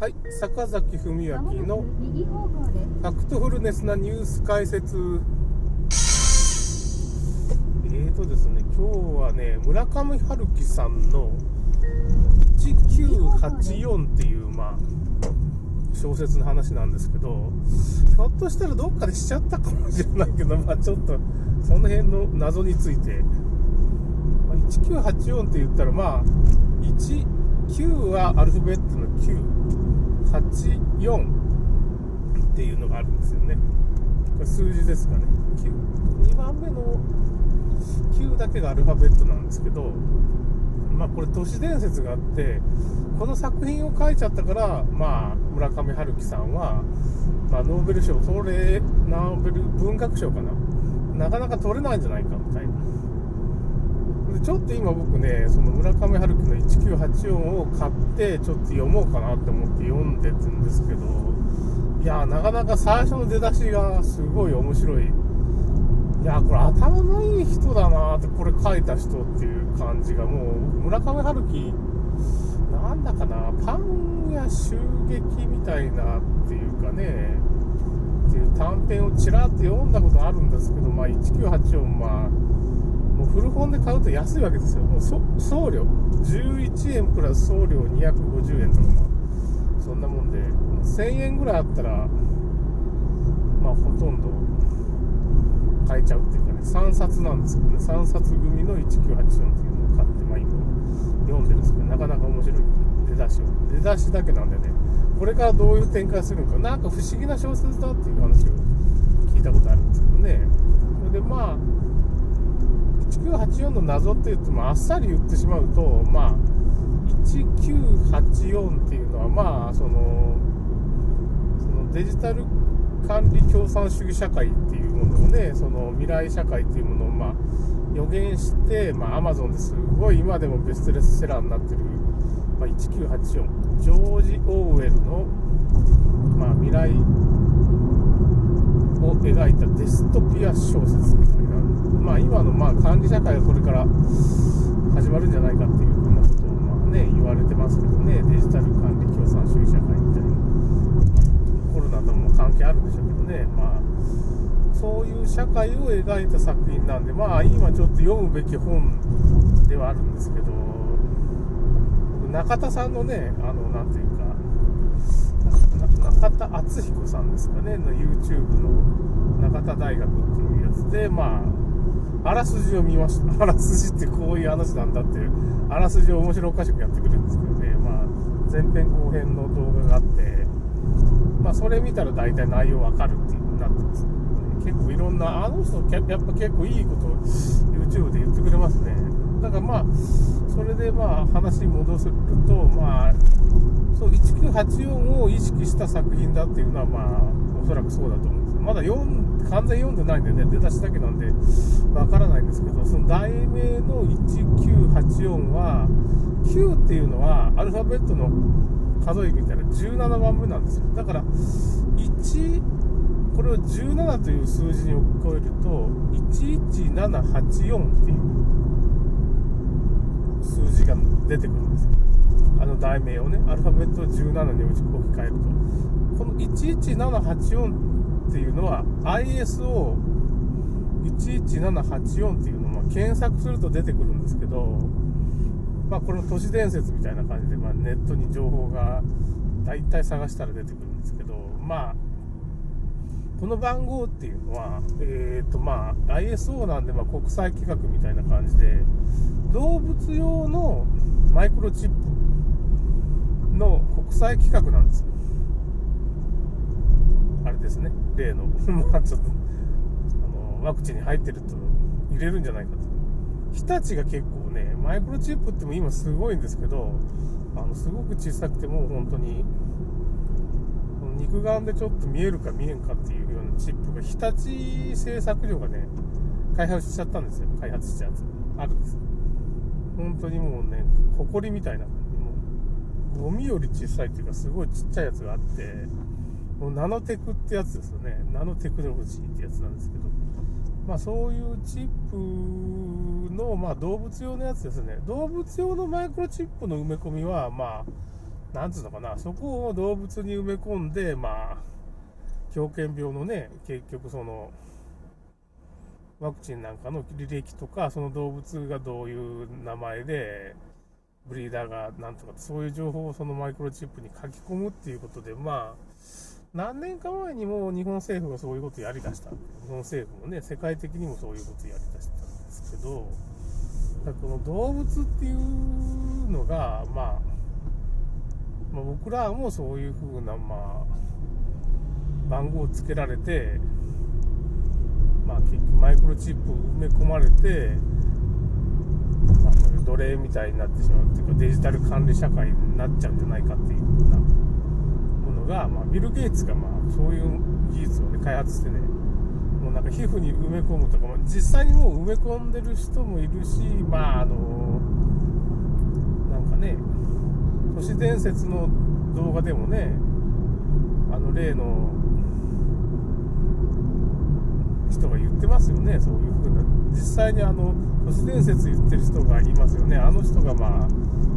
はい、坂崎文明のファクトフルネスなニュース解説。えーとですね、今日はね、村上春樹さんの1984っていう、まあ、小説の話なんですけど、ひょっとしたらどっかでしちゃったかもしれないけど、まあちょっと、その辺の謎について、まあ、1984って言ったら、まあ、1、9はアルファベットの9。84っていうのがあるんですよね。これ数字ですかね。92番目の9だけがアルファベットなんですけどまあこれ都市伝説があってこの作品を書いちゃったからまあ村上春樹さんは、まあ、ノーベル賞取れノーベル文学賞かな。なかなか取れないんじゃないかみたいな。でちょっと今僕ねその村上春樹の1984を買ってちょっと読もうかなって思って読んでるんですけどいやなかなか最初の出だしがすごい面白い。いやこれ頭のいい人だなってこれ書いた人っていう感じがもう村上春樹なんだかなパンや襲撃みたいなっていうかねっていう短編をちらっと読んだことあるんですけどまあ1984まあもう古本で買うと安いわけですよ。もう送料、11円プラス送料250円とか、まあ、そんなもんで、1000円ぐらいあったら、まあ、ほとんど。買えちゃうっていうかね、3冊なんですけどね、3冊組の1984っていうのを買って、まあ、今、読んでるんですけど、なかなか面白い。出だしを。出だしだけなんでね、これからどういう展開するのか、なんか不思議な小説だっていう話を聞いたことあるんですけどね。それで、まあ、1984の謎って言ってもあっさり言ってしまうとまあ1984っていうのはまあそのそのデジタル管理共産主義社会っていうものをねその未来社会っていうものをまあ予言してまアマゾンですごい今でもベストレスセラーになってる、まあ、1984ジョージ・オーウェルの、まあ、未来を描いたデストピア小説みたいな。まあ、今のまあ管理社会がこれから始まるんじゃないかっていうふうなことをまあ、ね、言われてますけどね。デジタル管理共産主義社会みたいな、コロナとも関係あるんでしょうけどね、まあ、そういう社会を描いた作品なんで、まあ、今ちょっと読むべき本ではあるんですけど中田さんのねあのなんていうか中田敦彦さんですかね。の YouTube の中田大学っていうやつでまああらすじを見ました。あらすじってこういう話なんだっていう、あらすじを面白おかしくやってくれるんですけどね、まあ、前編後編の動画があって、まあ、それ見たら大体内容わかるっていうになってますね。結構いろんな、あの人、やっぱ結構いいこと YouTube で言ってくれますね。だからまあ、それでまあ話に戻すと、まあ、そう、1984を意識した作品だっていうのはまあ、おそらくそうだと思うんですまだ読ん完全読んでないんでね、出だしだけなんで、わからないんですけど、その題名の1984は、9っていうのは、アルファベットの数え見たら17番目なんですよ。だから、1、これを17という数字に置き換えると、11784っていう数字が出てくるんですよ。あの題名をね、アルファベットを17に置き換えると。この11784っていうのは ISO11784 っていうのを検索すると出てくるんですけど、まあ、この都市伝説みたいな感じで、まあ、ネットに情報が大体探したら出てくるんですけど、まあ、この番号っていうのは、えーとまあ、ISO なんでまあ国際規格みたいな感じで動物用のマイクロチップの国際規格なんですよ。ですね、例の、まあちょっと、あの、ワクチンに入ってると入れるんじゃないかと。日立が結構ね、マイクロチップっても今すごいんですけど、あの、すごく小さくてもう本当に、肉眼でちょっと見えるか見えんかっていうようなチップが日立製作所がね、開発しちゃったんですよ。開発したやつ。あるんです。本当にもうね、埃みたいな。もうゴミより小さいっていうか、すごいちっちゃいやつがあって、ナノテクってやつですよね。ナノテクノロジーってやつなんですけど、まあそういうチップの、まあ動物用のやつですね。動物用のマイクロチップの埋め込みは、まあなんつうのかな、そこを動物に埋め込んで、まあ、狂犬病のね、結局その、ワクチンなんかの履歴とか、その動物がどういう名前で、ブリーダーがなんとか、そういう情報をそのマイクロチップに書き込むっていうことで、まあ、何年か前にも日本政府がそういうことをやりだした。日本政府もね、世界的にもそういうことをやりだしたんですけど、だこの動物っていうのが、まあ、まあ、僕らもそういうふうな、まあ、番号をつけられて、まあ、結局マイクロチップ埋め込まれて、まあ、奴隷みたいになってしまうっていうかデジタル管理社会になっちゃうんじゃないかっていうようなが、まあ、ビル・ゲイツがまあそういう技術を、ね、開発してねもうなんか皮膚に埋め込むとかも実際にもう埋め込んでる人もいるしまああのなんかね都市伝説の動画でもねあの例の人が言ってますよねそういう風な。実際にあの都市伝説言ってる人がいますよね。あの人がまあ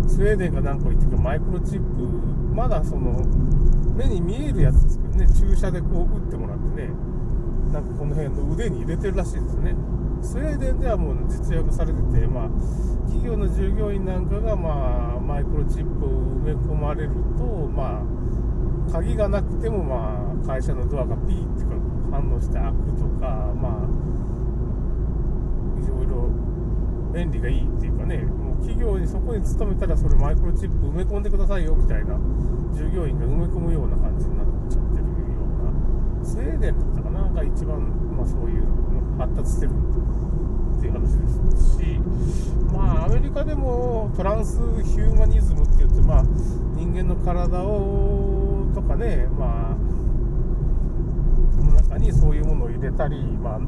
スウェーデンかなんか言ってるかマイクロチップまだその目に見えるやつですけどね注射でこう打ってもらってねなんかこの辺の腕に入れてるらしいですよね。スウェーデンではもう実用化されてて、まあ、企業の従業員なんかが、まあ、マイクロチップを埋め込まれると、まあ、鍵がなくても、まあ、会社のドアがピーってか反応して開くとか、まあ、いろいろ便利がいいっていうかね、企業にそこに勤めたら、それマイクロチップ埋め込んでくださいよみたいな、従業員が埋め込むような感じになっちゃってるような、スウェーデンだったかな、が一番、まあ、そういう発達してるっていう話ですし、まあ、アメリカでもトランスヒューマニズムって言って、まあ、人間の体をとかね、まあ、の中にそういうものを入れたり、まあ、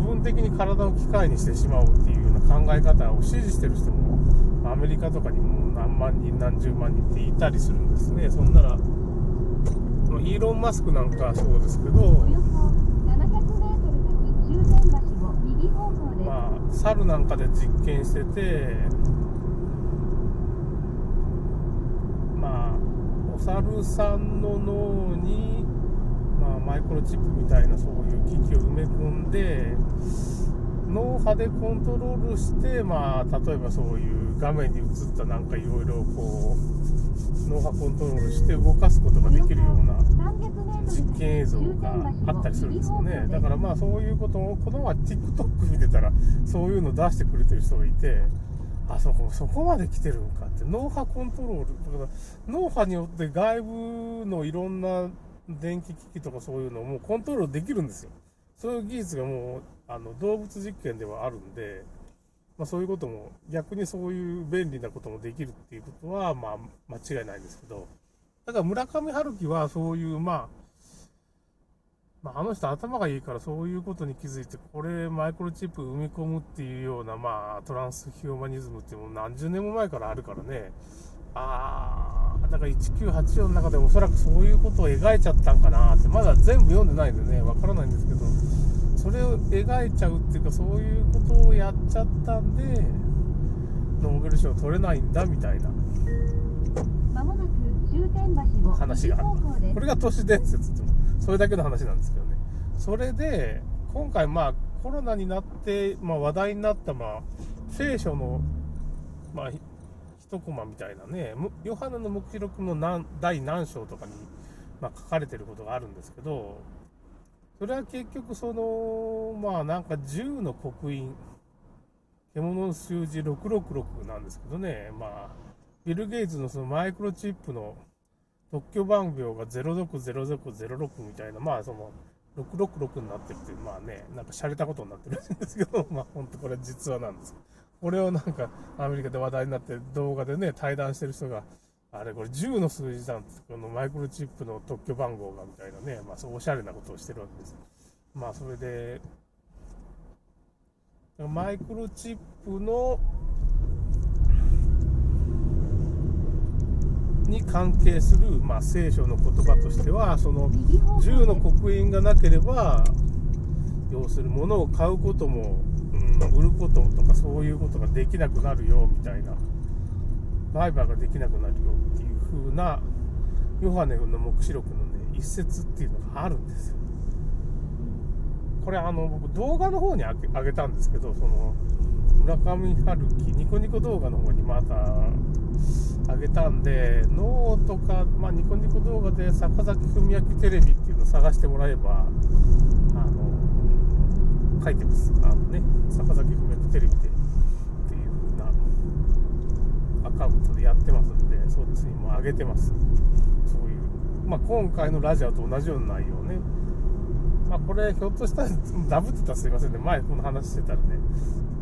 部分的に体を機械にしてしまおうっていうような考え方を支持してる人もアメリカとかにも何万人何十万人っていたりするんですね。そんならイーロン・マスクなんかそうですけどまあ猿なんかで実験しててまあお猿さんの脳にまあ、マイクロチップみたいなそういう機器を埋め込んで脳波でコントロールして、まあ、例えばそういう画面に映ったなんかいろいろこう脳波コントロールして動かすことができるような実験映像があったりするんですよね。だからまあそういうことをこの前 TikTok 見てたらそういうの出してくれてる人がいてあそこそこまで来てるんかって。脳波コントロールだから脳波によって外部のいろんな電気機器とかそういうのをもうコントロールできるんですよ。そういう技術がもうあの動物実験ではあるんで、まあ、そういうことも逆にそういう便利なこともできるっていうことはまあ間違いないんですけどだから村上春樹はそういうまあまあ、あの人頭がいいからそういうことに気づいて、これマイクロチップ埋め込むっていうような、まあ、トランスヒューマニズムっていうのも何十年も前からあるからね、あー、だから1984の中でおそらくそういうことを描いちゃったんかなって、まだ全部読んでないんでね、わからないんですけど、それを描いちゃうっていうか、そういうことをやっちゃったんで、ノーベル賞取れないんだみたいな話がある。これが都市伝説ってそれだけの話なんですけどね。それで、今回まあコロナになって、まあ、話題になった、まあ、聖書の、まあ、1コマみたいなね、ヨハネの目視録の何第何章とかに、まあ、書かれてることがあるんですけど、それは結局その、まあなんか10の刻印、獣の数字666なんですけどね、まあ、ビル・ゲイツのそのマイクロチップの特許番号が060006みたいな、まあその、666になってるっていう、まあね、なんか洒落たことになってるんですけど、まあ本当これ実話なんです。これをなんかアメリカで話題になって動画でね、対談してる人が、あれこれ10の数字なんです。このマイクロチップの特許番号がみたいなね、まあそうおしゃれなことをしてるわけです。まあそれで、マイクロチップのに関係する、まあ、聖書の言葉としてはその10の刻印がなければ要する物を買うことも売ることとかそういうことができなくなるよみたいな。売買ができなくなるよっていう風なヨハネの黙示録のね一節っていうのがあるんですよ。これあの僕動画の方にあげたんですけどその村上春樹ニコニコ動画の方にまたあげたんでノートか、まあ、ニコニコ動画で坂崎文明テレビっていうのを探してもらえばあの書いてます。あのね坂崎文明テレビでっていう風なアカウントでやってますんでそっちにも上げてます。そういう、まあ、今回のラジオと同じような内容ね。まあ、これひょっとしたらダブってたらすいませんね。前この話してたらね。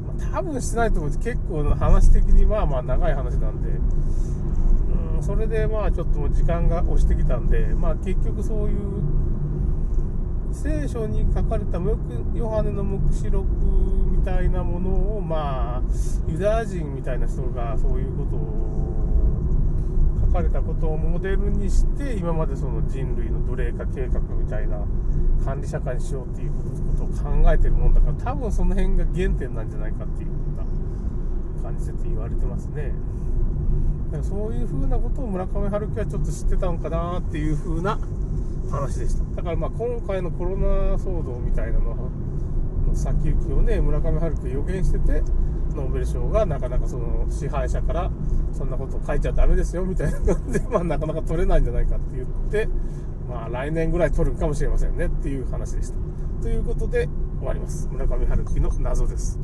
ま多分してないと思う結構話的にまあまあ長い話なんで、うん、それでまあちょっと時間が押してきたんで、まあ結局そういう聖書に書かれたヨハネの黙示録みたいなものをまあユダヤ人みたいな人がそういうことを書かれたことをモデルにして今までその人類の奴隷化計画みたいな管理社会にしようっていうことを考えてるもんだから多分その辺が原点なんじゃないかっていうふうな感じでって言われてますね。そういうふうなことを村上春樹はちょっと知ってたのかなっていうふうな話でしただからまあ今回のコロナ騒動みたいなのの先行きをね村上春樹予言しててノーベル賞がなかなかその支配者からそんなこと書いちゃダメですよみたいな感じで、まあ、なかなか取れないんじゃないかって言って、まあ、来年ぐらい取るかもしれませんねっていう話でした。ということで終わります。村上春樹の謎です。